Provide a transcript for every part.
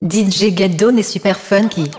DJ Get Down Super Funky.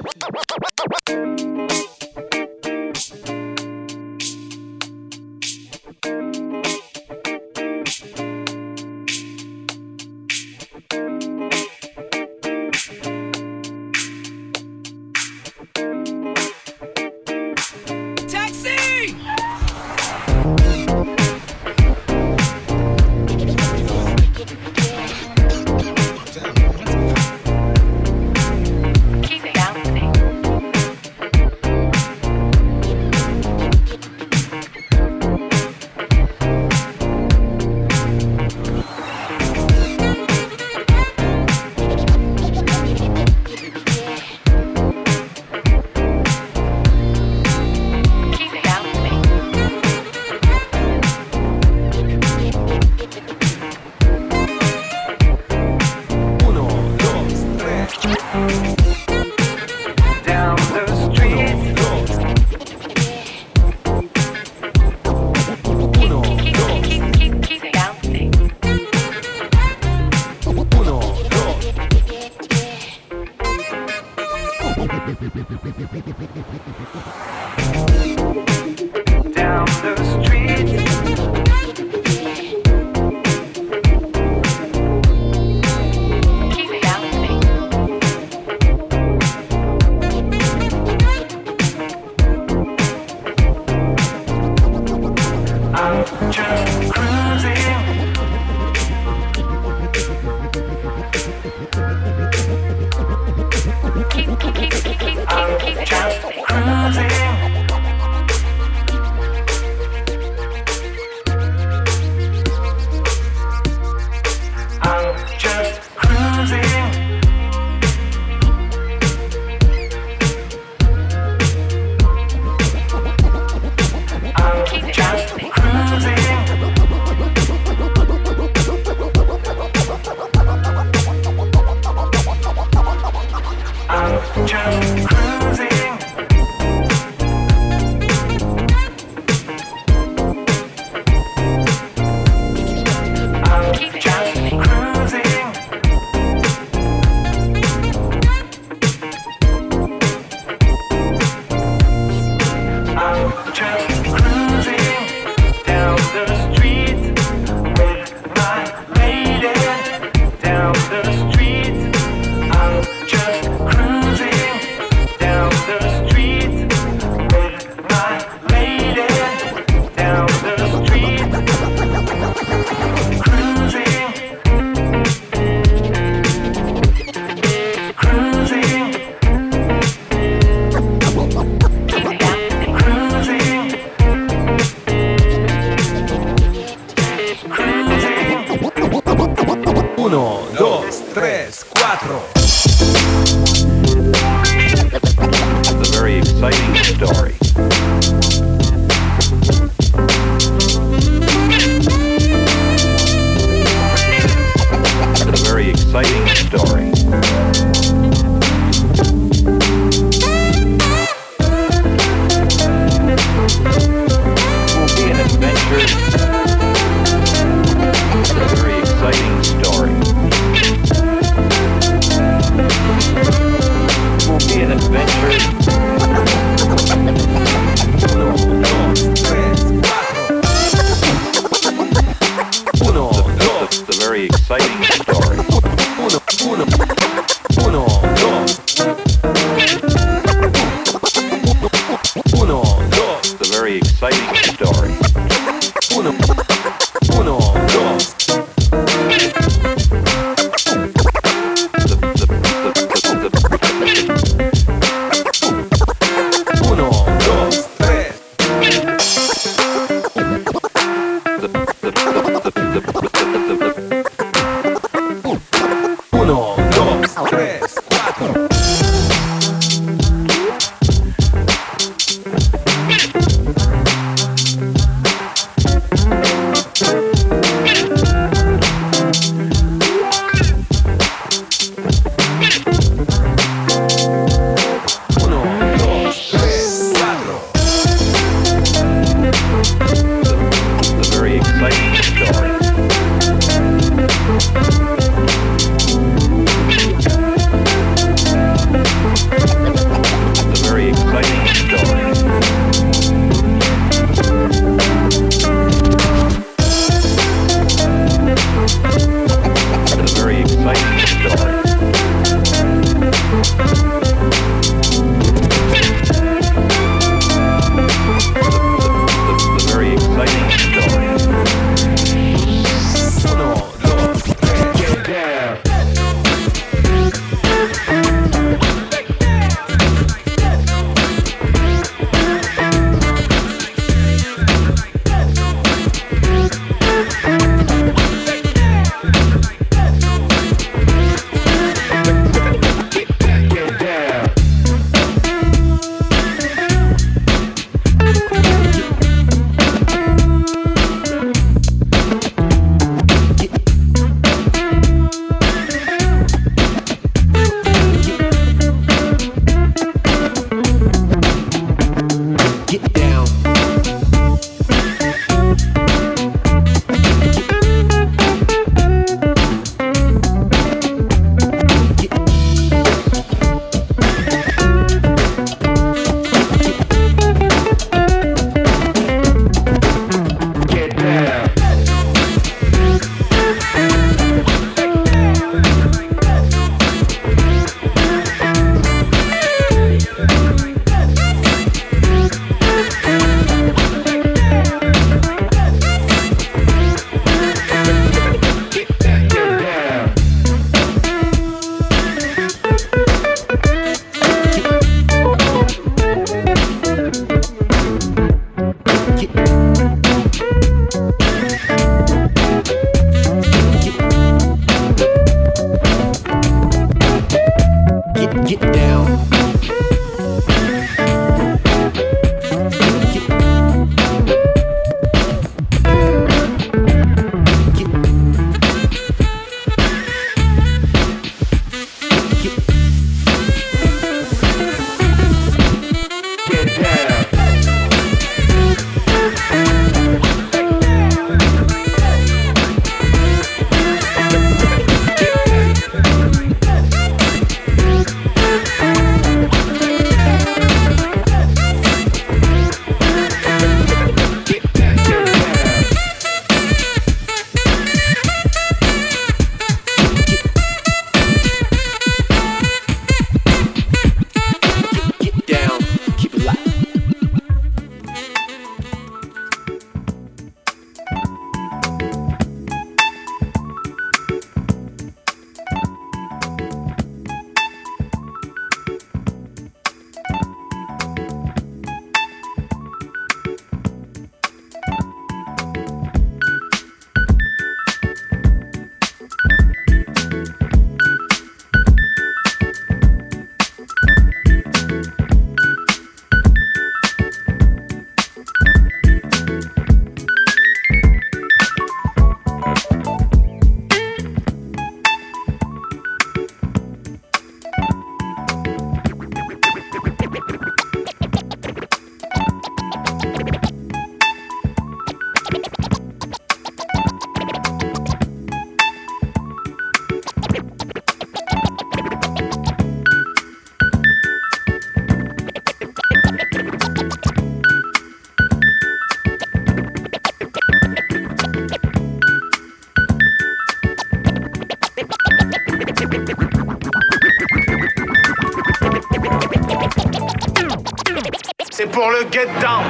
Get down.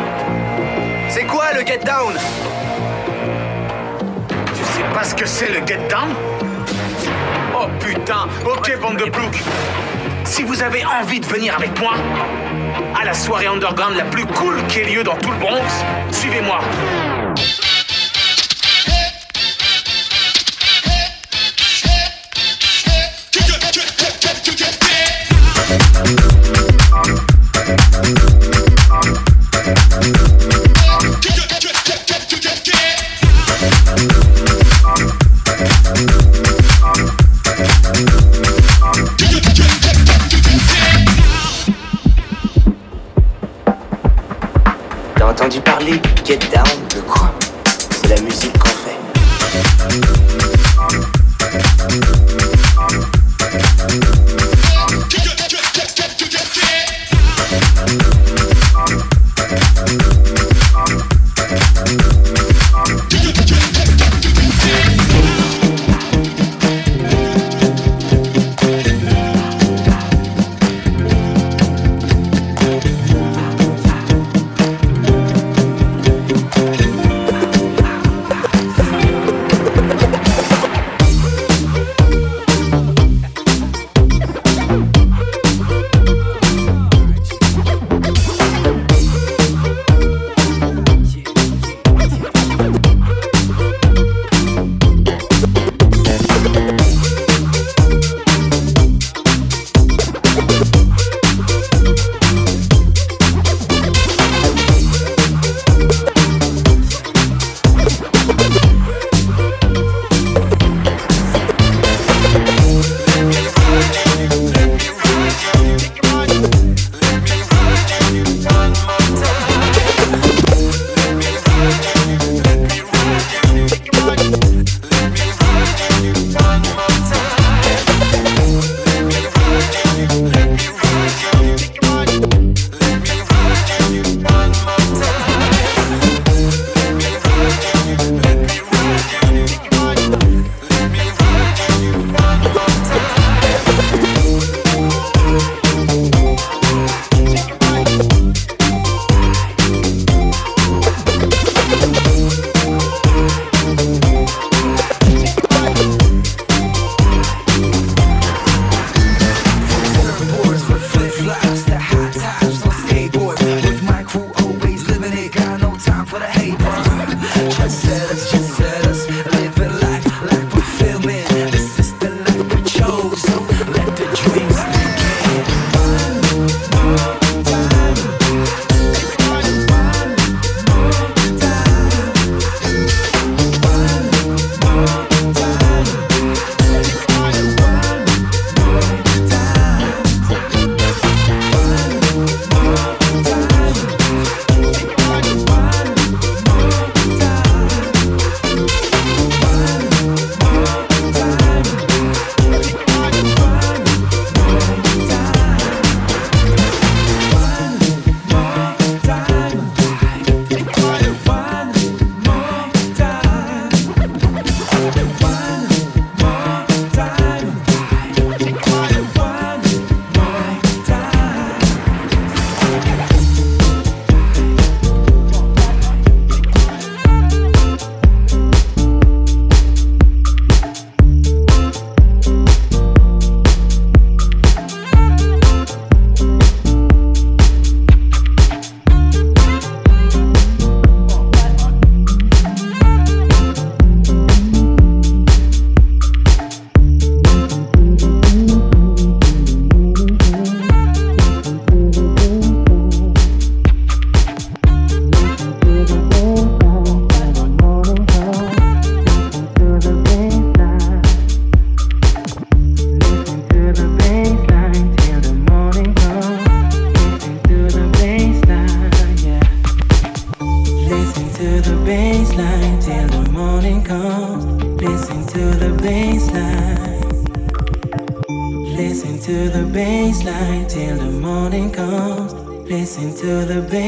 C'est quoi le get down? Tu sais pas ce que c'est le get down? Oh putain Ok, bande de ploucs. Si vous avez envie de venir avec moi à la soirée underground la plus cool qui ait lieu dans tout le Bronx, suivez-moi. get down.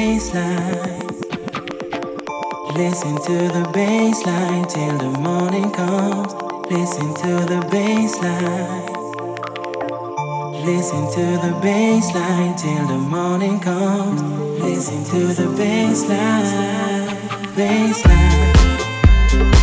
bassline. Listen to the bassline till the morning comes. Listen to the bassline. Listen to the bassline till the morning comes. Listen to the baseline. Bassline.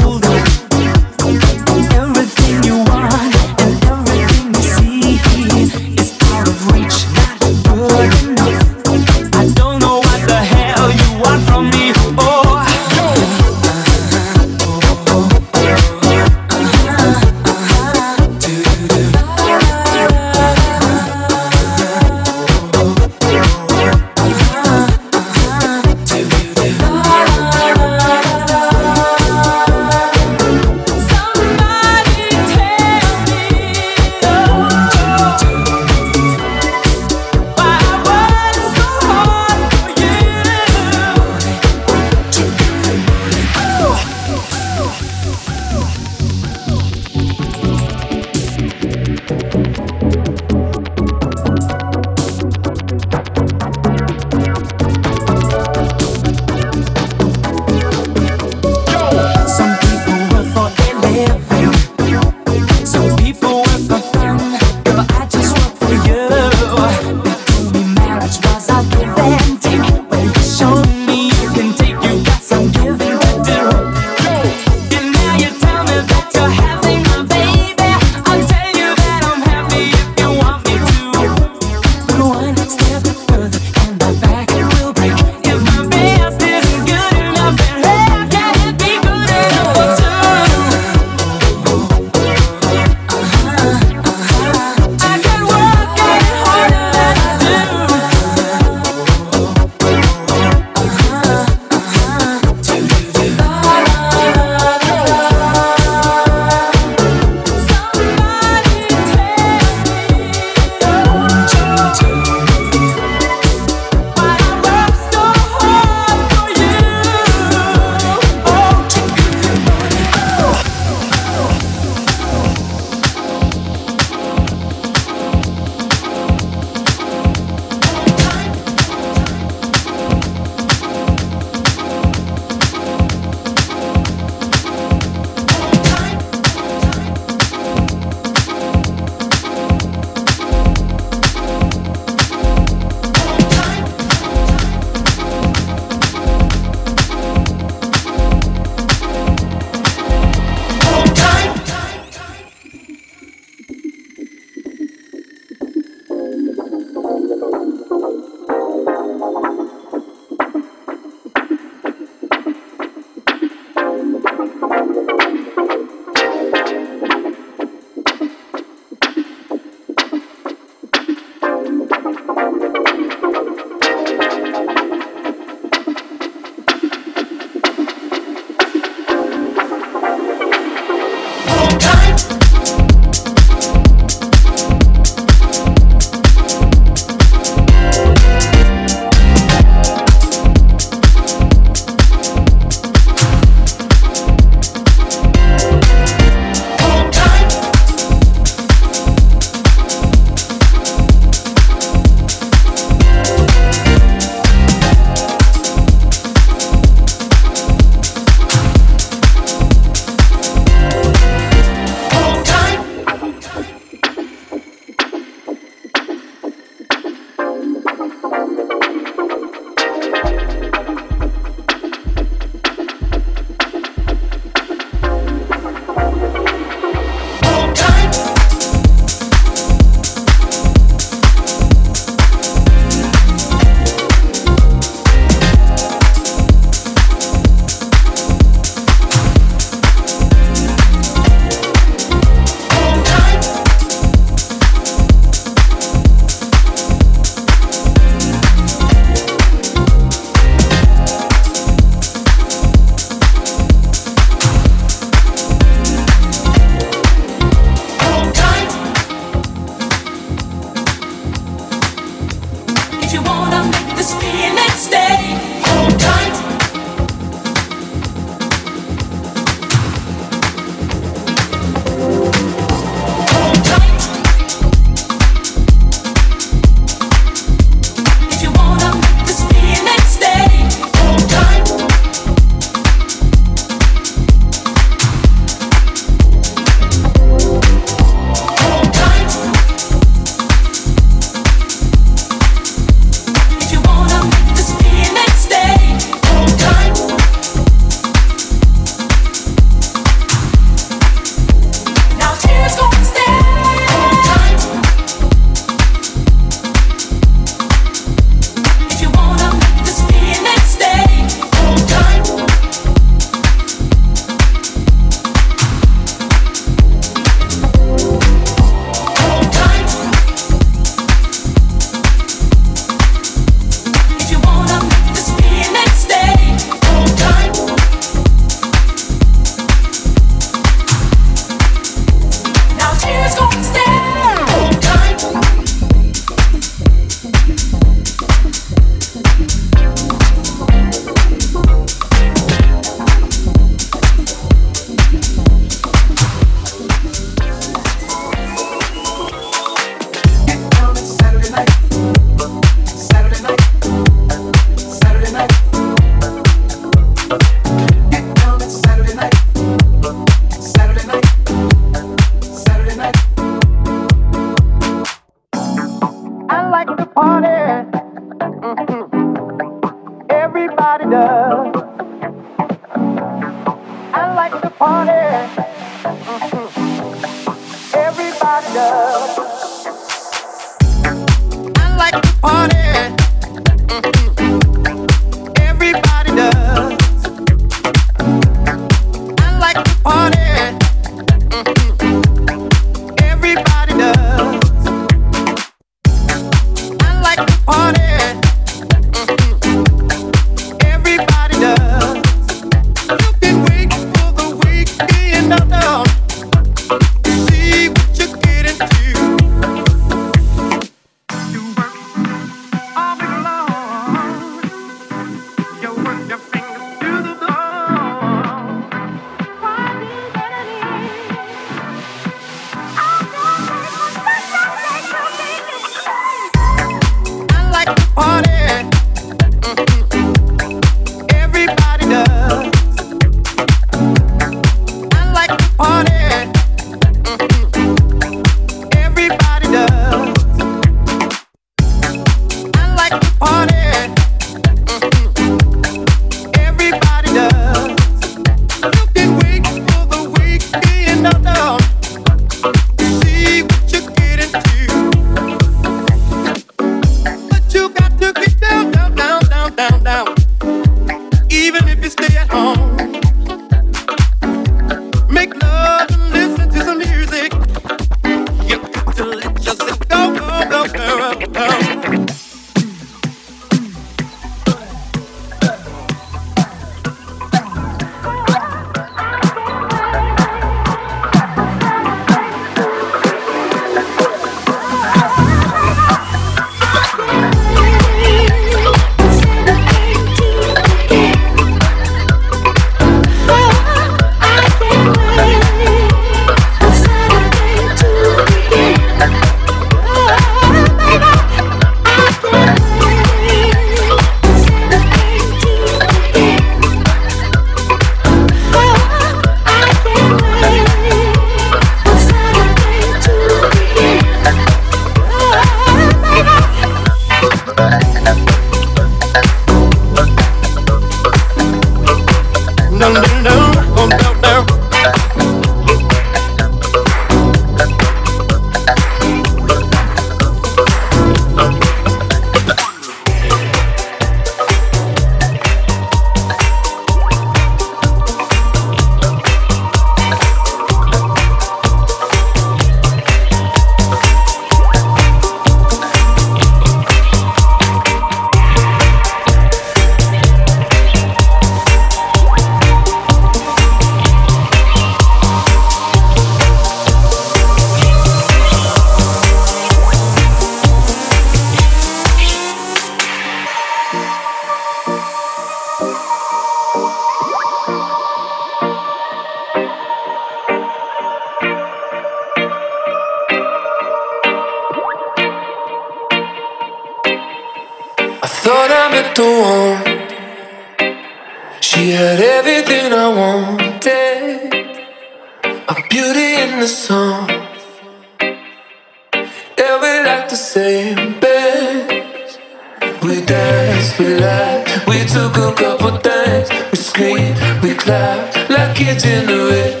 a couple things. We scream, we clap, like kids in the rain.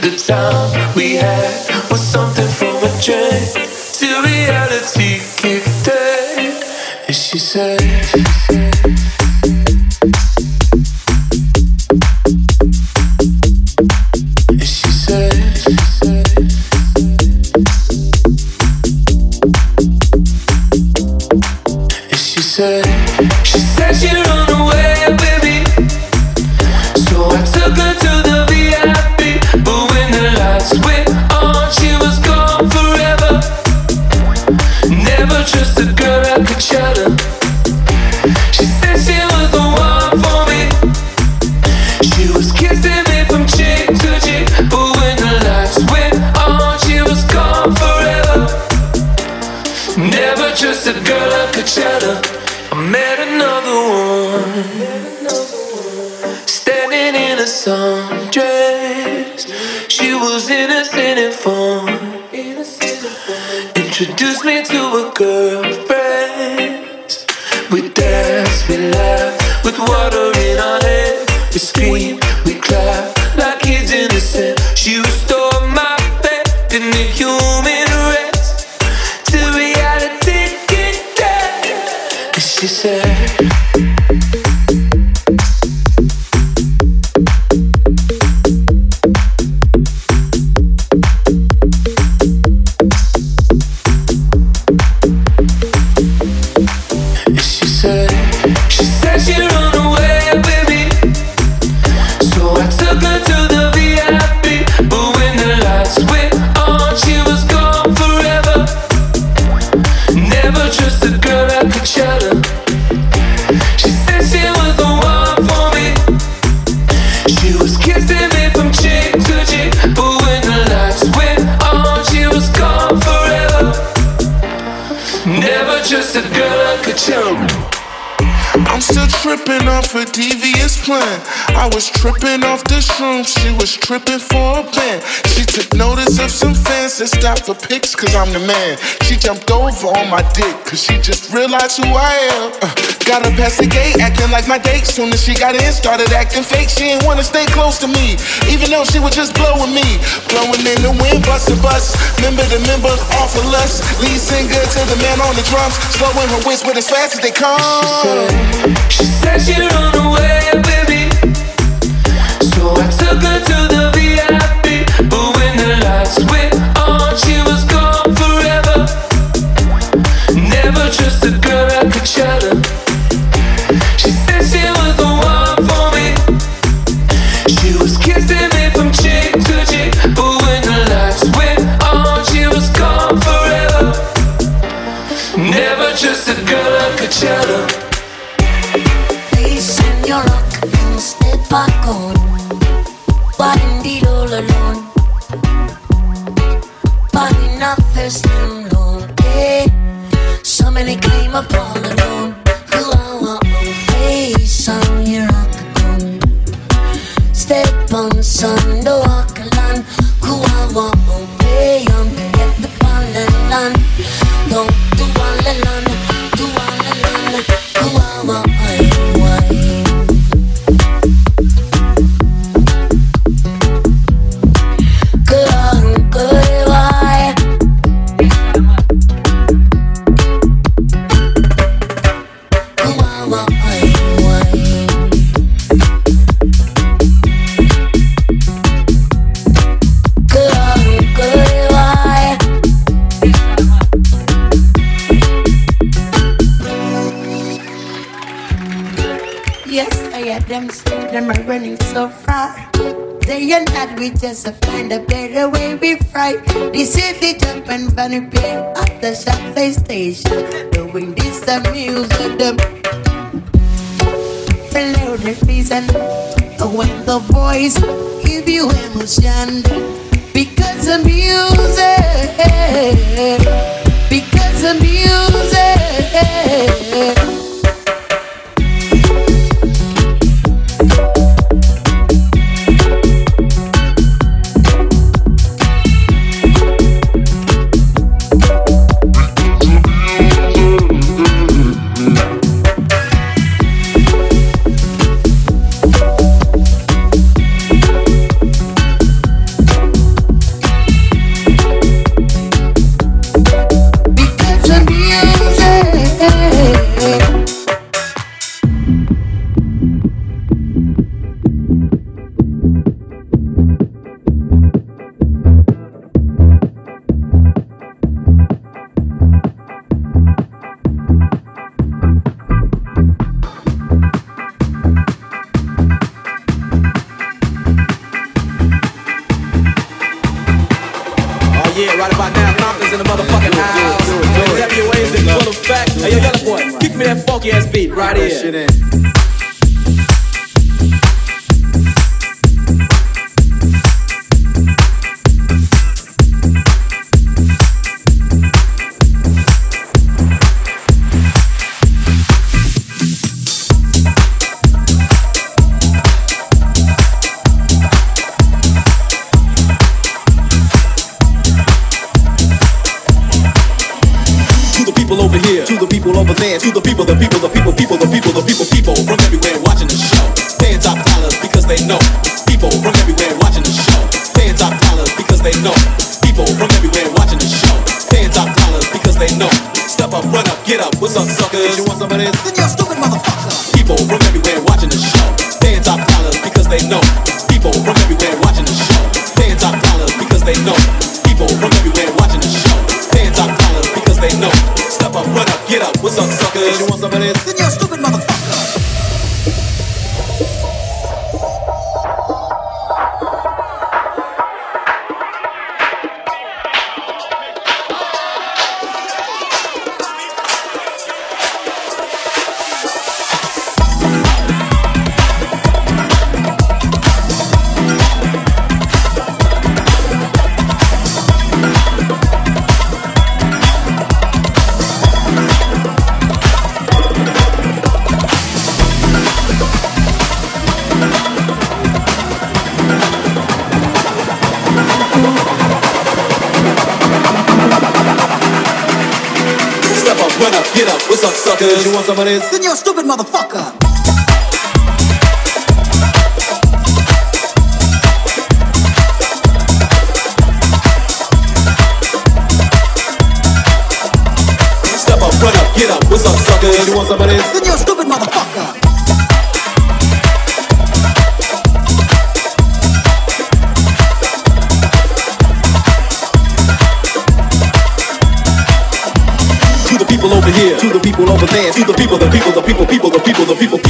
The time we had was something from a dream to reality. She was tripping for a band. She took notice of some fans that stopped for pics, cause I'm the man. She jumped over on my dick, cause she just realized who I am. Uh, got her past the gate, acting like my date. Soon as she got in, started acting fake. She ain't wanna stay close to me, even though she was just blowing me. Blowing in the wind, bust a bus. Member to member, off of lust. Lead singer to the man on the drums, slowing her with as fast as they come. She said she'd run away with Never trust a girl at Coachella. She many claim upon We just find a better way we fry. The city jump and bunny pay at the shop station. Doing this the music the reason oh, when the voice give you emotion. Because of music. Because of music. motherfuckers. You want somebody? Then you're a stupid motherfucker. dance to the people, the people, the people, people, the people, the people.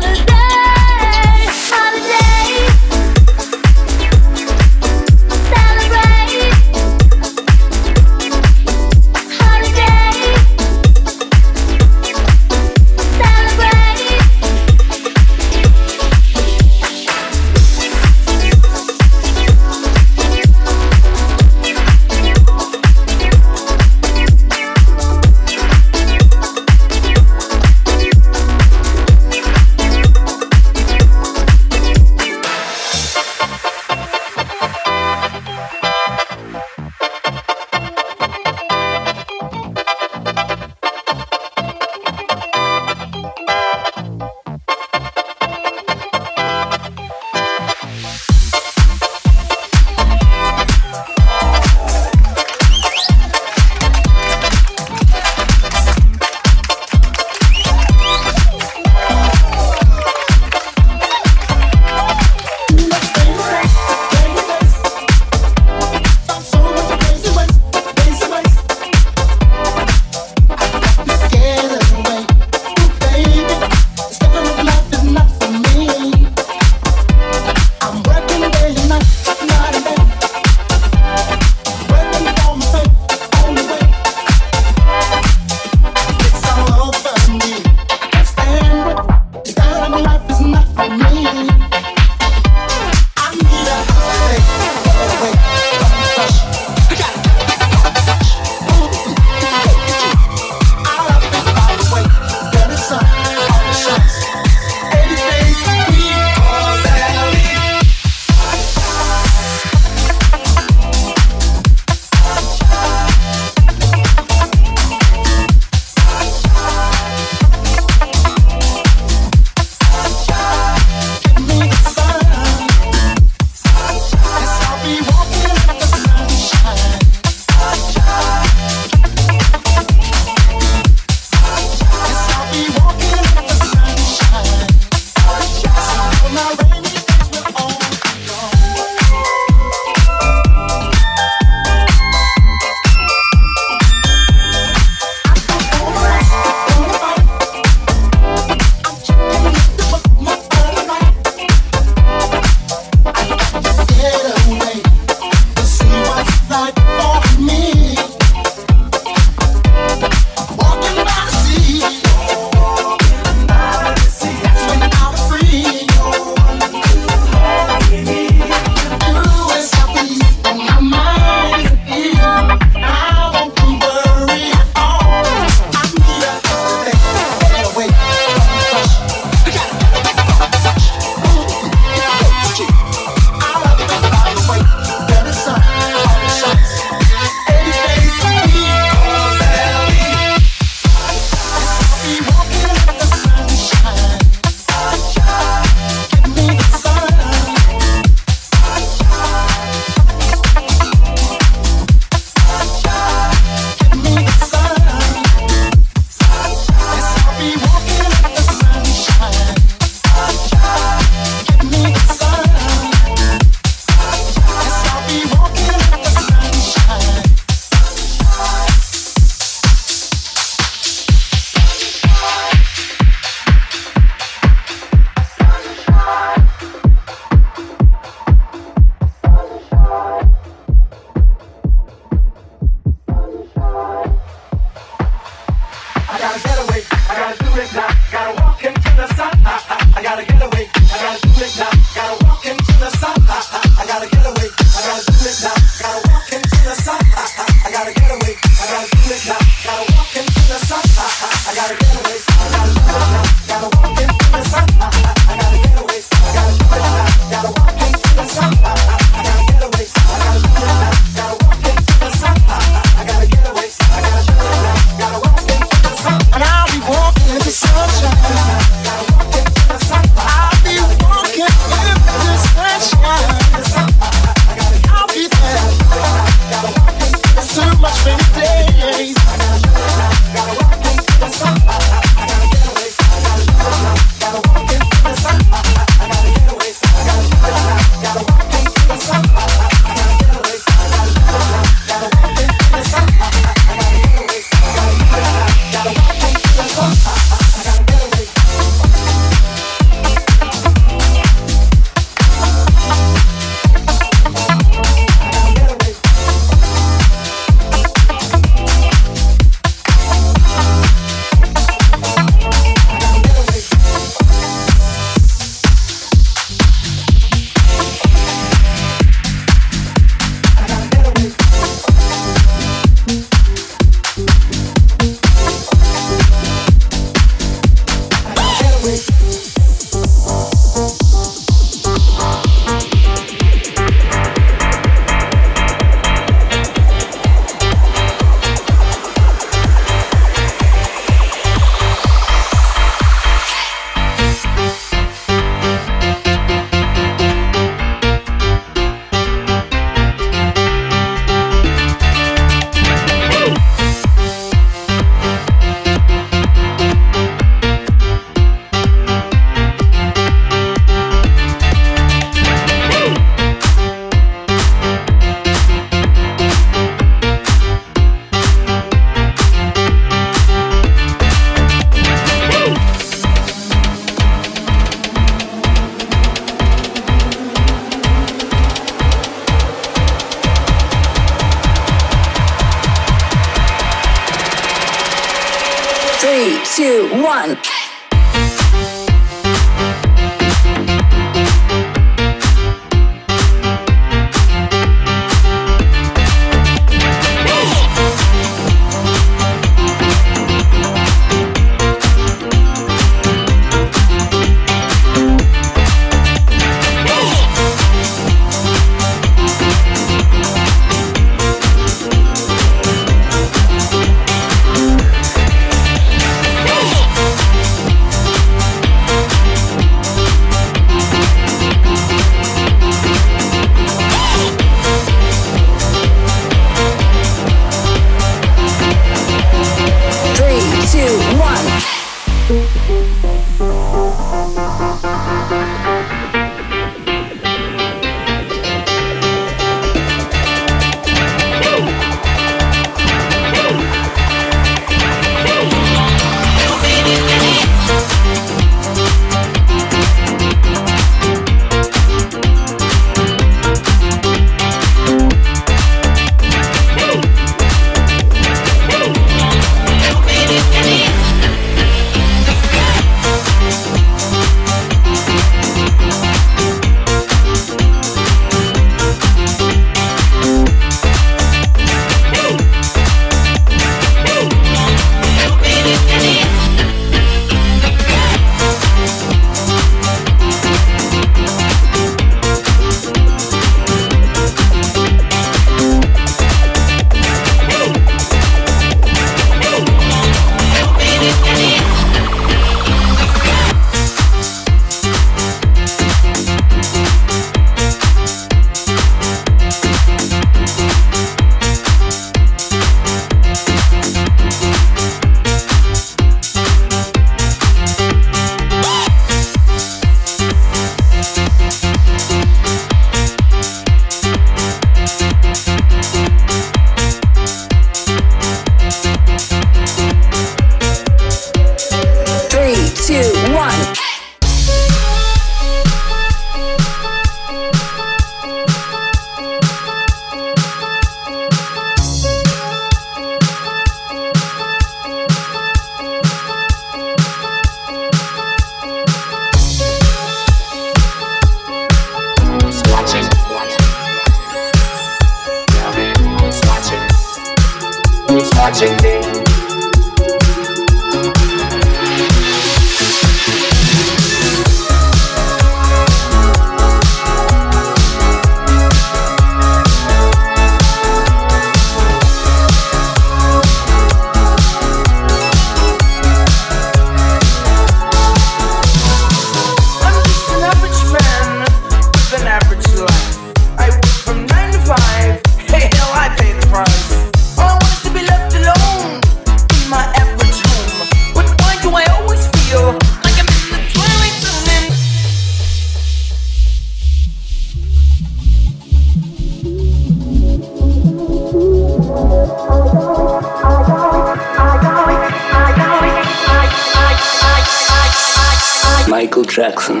Michael Jackson.